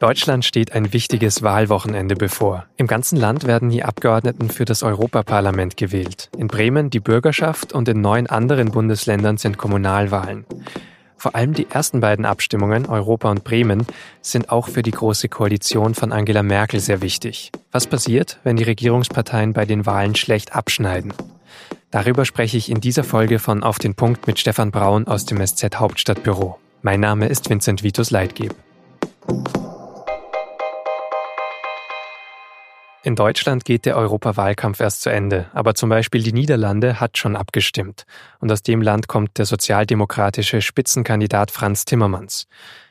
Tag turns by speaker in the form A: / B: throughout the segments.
A: Deutschland steht ein wichtiges Wahlwochenende bevor. Im ganzen Land werden die Abgeordneten für das Europaparlament gewählt. In Bremen die Bürgerschaft und in neun anderen Bundesländern sind Kommunalwahlen. Vor allem die ersten beiden Abstimmungen, Europa und Bremen, sind auch für die Große Koalition von Angela Merkel sehr wichtig. Was passiert, wenn die Regierungsparteien bei den Wahlen schlecht abschneiden? Darüber spreche ich in dieser Folge von Auf den Punkt mit Stefan Braun aus dem SZ Hauptstadtbüro. Mein Name ist Vincent Vitus Leitgeb. In Deutschland geht der Europawahlkampf erst zu Ende, aber zum Beispiel die Niederlande hat schon abgestimmt. Und aus dem Land kommt der sozialdemokratische Spitzenkandidat Franz Timmermans.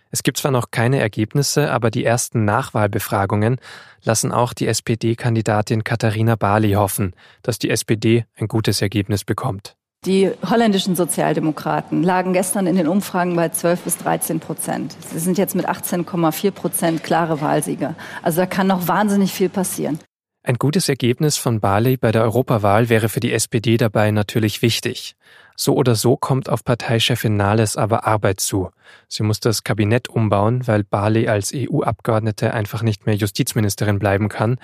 A: Es gibt zwar noch keine Ergebnisse, aber die ersten Nachwahlbefragungen lassen auch die SPD-Kandidatin Katharina Barley hoffen, dass die SPD ein gutes Ergebnis bekommt.
B: Die holländischen Sozialdemokraten lagen gestern in den Umfragen bei 12 bis 13 Prozent. Sie sind jetzt mit 18,4 Prozent klare Wahlsieger. Also da kann noch wahnsinnig viel passieren.
A: Ein gutes Ergebnis von Barley bei der Europawahl wäre für die SPD dabei natürlich wichtig. So oder so kommt auf Parteichefin Nahles aber Arbeit zu. Sie muss das Kabinett umbauen, weil Barley als EU-Abgeordnete einfach nicht mehr Justizministerin bleiben kann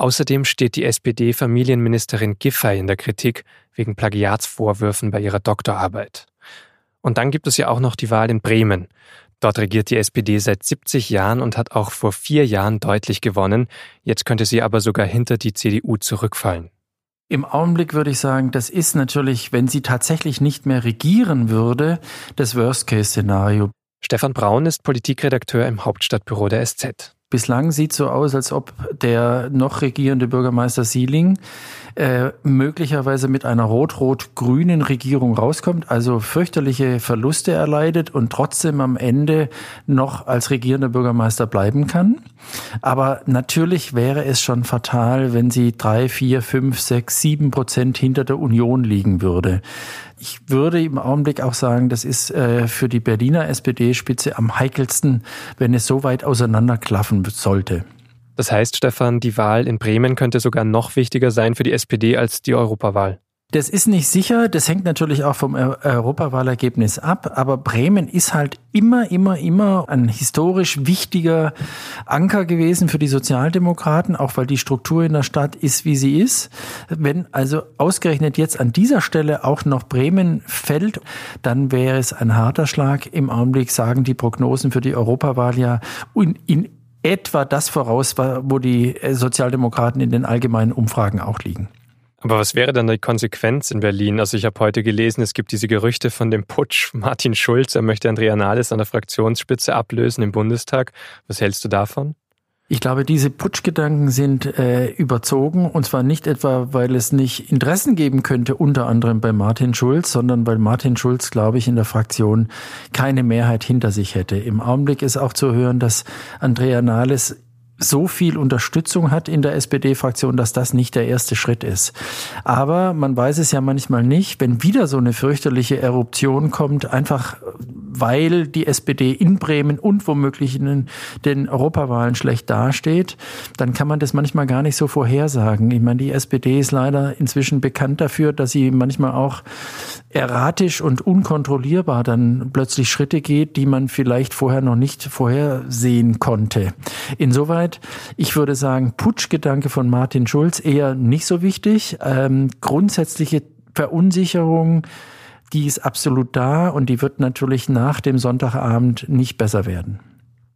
A: Außerdem steht die SPD-Familienministerin Giffey in der Kritik wegen Plagiatsvorwürfen bei ihrer Doktorarbeit. Und dann gibt es ja auch noch die Wahl in Bremen. Dort regiert die SPD seit 70 Jahren und hat auch vor vier Jahren deutlich gewonnen. Jetzt könnte sie aber sogar hinter die CDU zurückfallen.
C: Im Augenblick würde ich sagen, das ist natürlich, wenn sie tatsächlich nicht mehr regieren würde, das Worst-Case-Szenario.
A: Stefan Braun ist Politikredakteur im Hauptstadtbüro der SZ.
C: Bislang sieht so aus, als ob der noch regierende Bürgermeister Sieling äh, möglicherweise mit einer rot-rot-grünen Regierung rauskommt, also fürchterliche Verluste erleidet und trotzdem am Ende noch als regierender Bürgermeister bleiben kann. Aber natürlich wäre es schon fatal, wenn sie drei, vier, fünf, sechs, sieben Prozent hinter der Union liegen würde. Ich würde im Augenblick auch sagen, das ist äh, für die Berliner SPD-Spitze am heikelsten, wenn es so weit auseinanderklaffen sollte.
A: Das heißt, Stefan, die Wahl in Bremen könnte sogar noch wichtiger sein für die SPD als die Europawahl.
C: Das ist nicht sicher, das hängt natürlich auch vom Europawahlergebnis ab, aber Bremen ist halt immer, immer, immer ein historisch wichtiger Anker gewesen für die Sozialdemokraten, auch weil die Struktur in der Stadt ist, wie sie ist. Wenn also ausgerechnet jetzt an dieser Stelle auch noch Bremen fällt, dann wäre es ein harter Schlag. Im Augenblick sagen die Prognosen für die Europawahl ja in etwa das voraus, wo die Sozialdemokraten in den allgemeinen Umfragen auch liegen.
A: Aber was wäre dann die Konsequenz in Berlin? Also ich habe heute gelesen, es gibt diese Gerüchte von dem Putsch. Martin Schulz, er möchte Andrea Nahles an der Fraktionsspitze ablösen im Bundestag. Was hältst du davon?
C: Ich glaube, diese Putschgedanken sind äh, überzogen und zwar nicht etwa, weil es nicht Interessen geben könnte, unter anderem bei Martin Schulz, sondern weil Martin Schulz, glaube ich, in der Fraktion keine Mehrheit hinter sich hätte. Im Augenblick ist auch zu hören, dass Andrea Nahles so viel Unterstützung hat in der SPD-Fraktion, dass das nicht der erste Schritt ist. Aber man weiß es ja manchmal nicht, wenn wieder so eine fürchterliche Eruption kommt, einfach weil die SPD in Bremen und womöglich in den Europawahlen schlecht dasteht, dann kann man das manchmal gar nicht so vorhersagen. Ich meine, die SPD ist leider inzwischen bekannt dafür, dass sie manchmal auch erratisch und unkontrollierbar dann plötzlich Schritte geht, die man vielleicht vorher noch nicht vorhersehen konnte. Insoweit, ich würde sagen, Putschgedanke von Martin Schulz eher nicht so wichtig. Ähm, grundsätzliche Verunsicherung, die ist absolut da und die wird natürlich nach dem Sonntagabend nicht besser werden.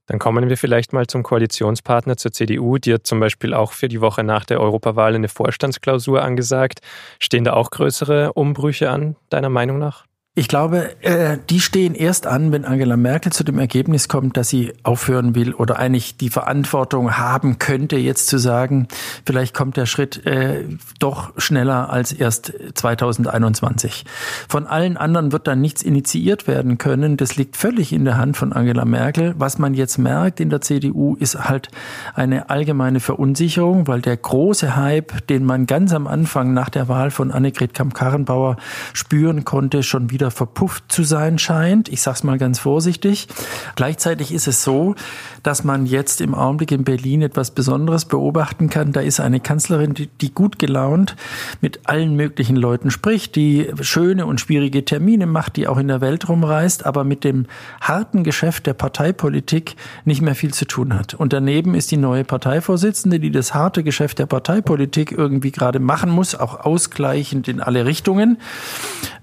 A: Dann kommen wir vielleicht mal zum Koalitionspartner zur CDU. Die hat zum Beispiel auch für die Woche nach der Europawahl eine Vorstandsklausur angesagt. Stehen da auch größere Umbrüche an, deiner Meinung nach?
C: Ich glaube, äh, die stehen erst an, wenn Angela Merkel zu dem Ergebnis kommt, dass sie aufhören will oder eigentlich die Verantwortung haben könnte, jetzt zu sagen, vielleicht kommt der Schritt äh, doch schneller als erst 2021. Von allen anderen wird dann nichts initiiert werden können. Das liegt völlig in der Hand von Angela Merkel. Was man jetzt merkt in der CDU, ist halt eine allgemeine Verunsicherung, weil der große Hype, den man ganz am Anfang nach der Wahl von Annegret Kamp-Karrenbauer spüren konnte, schon wieder wieder verpufft zu sein scheint. Ich sage es mal ganz vorsichtig. Gleichzeitig ist es so, dass man jetzt im Augenblick in Berlin etwas Besonderes beobachten kann. Da ist eine Kanzlerin, die, die gut gelaunt mit allen möglichen Leuten spricht, die schöne und schwierige Termine macht, die auch in der Welt rumreist, aber mit dem harten Geschäft der Parteipolitik nicht mehr viel zu tun hat. Und daneben ist die neue Parteivorsitzende, die das harte Geschäft der Parteipolitik irgendwie gerade machen muss, auch ausgleichend in alle Richtungen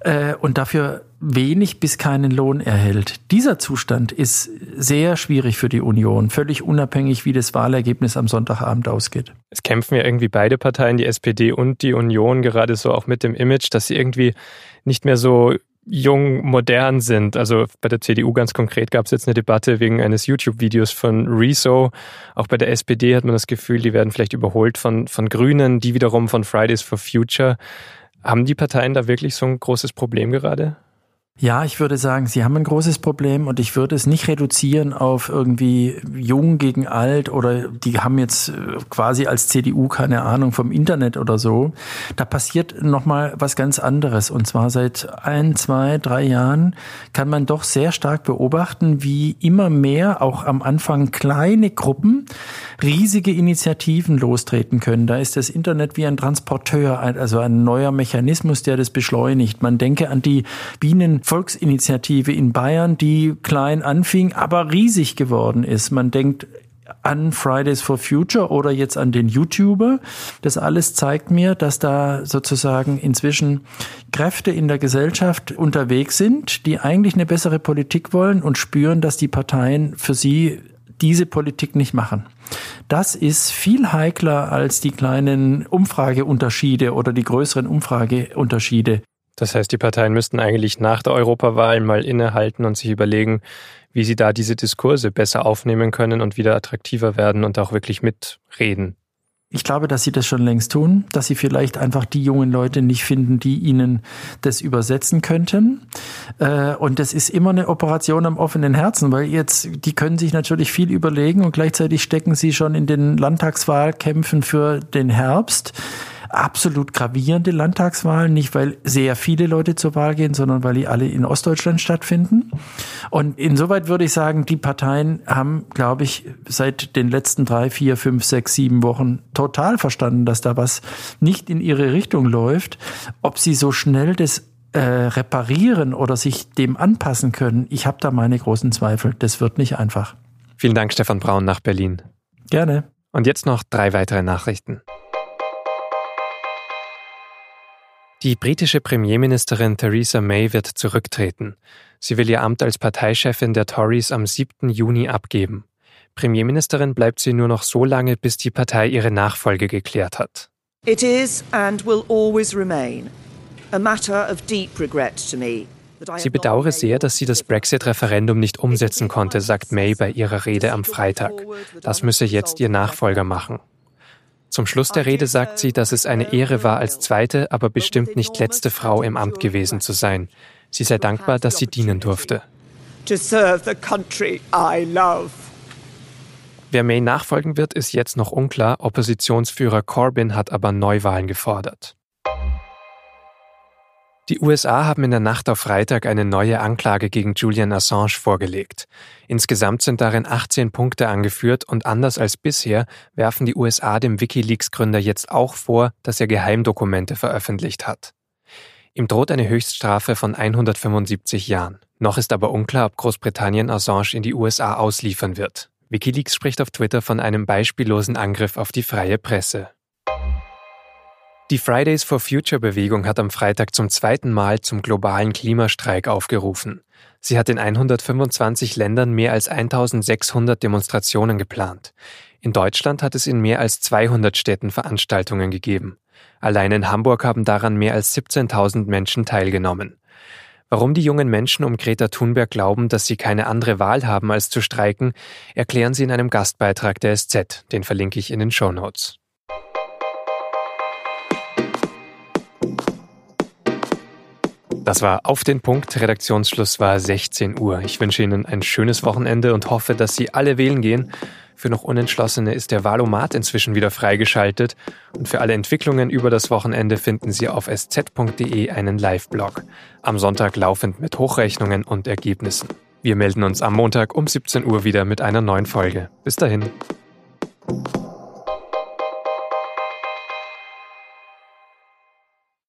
C: äh, und dafür wenig bis keinen Lohn erhält. Dieser Zustand ist sehr schwierig für die Union, völlig unabhängig, wie das Wahlergebnis am Sonntagabend ausgeht.
A: Es kämpfen ja irgendwie beide Parteien, die SPD und die Union, gerade so auch mit dem Image, dass sie irgendwie nicht mehr so jung, modern sind. Also bei der CDU ganz konkret gab es jetzt eine Debatte wegen eines YouTube-Videos von Rezo. Auch bei der SPD hat man das Gefühl, die werden vielleicht überholt von, von Grünen, die wiederum von Fridays for Future. Haben die Parteien da wirklich so ein großes Problem gerade?
C: Ja, ich würde sagen, Sie haben ein großes Problem und ich würde es nicht reduzieren auf irgendwie jung gegen alt oder die haben jetzt äh, quasi als CDU keine Ahnung vom Internet oder so. Da passiert nochmal was ganz anderes und zwar seit ein, zwei, drei Jahren kann man doch sehr stark beobachten, wie immer mehr auch am Anfang kleine Gruppen riesige Initiativen lostreten können. Da ist das Internet wie ein Transporteur, also ein neuer Mechanismus, der das beschleunigt. Man denke an die Bienen Volksinitiative in Bayern, die klein anfing, aber riesig geworden ist. Man denkt an Fridays for Future oder jetzt an den YouTuber. Das alles zeigt mir, dass da sozusagen inzwischen Kräfte in der Gesellschaft unterwegs sind, die eigentlich eine bessere Politik wollen und spüren, dass die Parteien für sie diese Politik nicht machen. Das ist viel heikler als die kleinen Umfrageunterschiede oder die größeren Umfrageunterschiede.
A: Das heißt, die Parteien müssten eigentlich nach der Europawahl mal innehalten und sich überlegen, wie sie da diese Diskurse besser aufnehmen können und wieder attraktiver werden und auch wirklich mitreden.
C: Ich glaube, dass sie das schon längst tun, dass sie vielleicht einfach die jungen Leute nicht finden, die ihnen das übersetzen könnten. Äh, und das ist immer eine Operation am offenen Herzen, weil jetzt, die können sich natürlich viel überlegen und gleichzeitig stecken sie schon in den Landtagswahlkämpfen für den Herbst absolut gravierende Landtagswahlen, nicht weil sehr viele Leute zur Wahl gehen, sondern weil die alle in Ostdeutschland stattfinden. Und insoweit würde ich sagen, die Parteien haben, glaube ich, seit den letzten drei, vier, fünf, sechs, sieben Wochen total verstanden, dass da was nicht in ihre Richtung läuft. Ob sie so schnell das äh, reparieren oder sich dem anpassen können, ich habe da meine großen Zweifel. Das wird nicht einfach.
A: Vielen Dank, Stefan Braun nach Berlin.
C: Gerne.
A: Und jetzt noch drei weitere Nachrichten. Die britische Premierministerin Theresa May wird zurücktreten. Sie will ihr Amt als Parteichefin der Tories am 7. Juni abgeben. Premierministerin bleibt sie nur noch so lange, bis die Partei ihre Nachfolge geklärt hat.
D: It is and will always remain a matter of deep regret to me.
A: Sie bedauere sehr, dass sie das Brexit-Referendum nicht umsetzen konnte, sagt May bei ihrer Rede am Freitag. Das müsse jetzt ihr Nachfolger machen. Zum Schluss der Rede sagt sie, dass es eine Ehre war, als zweite, aber bestimmt nicht letzte Frau im Amt gewesen zu sein. Sie sei dankbar, dass sie dienen durfte. Wer May nachfolgen wird, ist jetzt noch unklar. Oppositionsführer Corbyn hat aber Neuwahlen gefordert. Die USA haben in der Nacht auf Freitag eine neue Anklage gegen Julian Assange vorgelegt. Insgesamt sind darin 18 Punkte angeführt und anders als bisher werfen die USA dem Wikileaks-Gründer jetzt auch vor, dass er Geheimdokumente veröffentlicht hat. Ihm droht eine Höchststrafe von 175 Jahren. Noch ist aber unklar, ob Großbritannien Assange in die USA ausliefern wird. Wikileaks spricht auf Twitter von einem beispiellosen Angriff auf die freie Presse. Die Fridays for Future Bewegung hat am Freitag zum zweiten Mal zum globalen Klimastreik aufgerufen. Sie hat in 125 Ländern mehr als 1600 Demonstrationen geplant. In Deutschland hat es in mehr als 200 Städten Veranstaltungen gegeben. Allein in Hamburg haben daran mehr als 17.000 Menschen teilgenommen. Warum die jungen Menschen um Greta Thunberg glauben, dass sie keine andere Wahl haben als zu streiken, erklären sie in einem Gastbeitrag der SZ, den verlinke ich in den Show Notes. Das war auf den Punkt. Redaktionsschluss war 16 Uhr. Ich wünsche Ihnen ein schönes Wochenende und hoffe, dass Sie alle wählen gehen. Für noch Unentschlossene ist der Wahlomat inzwischen wieder freigeschaltet und für alle Entwicklungen über das Wochenende finden Sie auf sz.de einen Live-Blog. Am Sonntag laufend mit Hochrechnungen und Ergebnissen. Wir melden uns am Montag um 17 Uhr wieder mit einer neuen Folge. Bis dahin.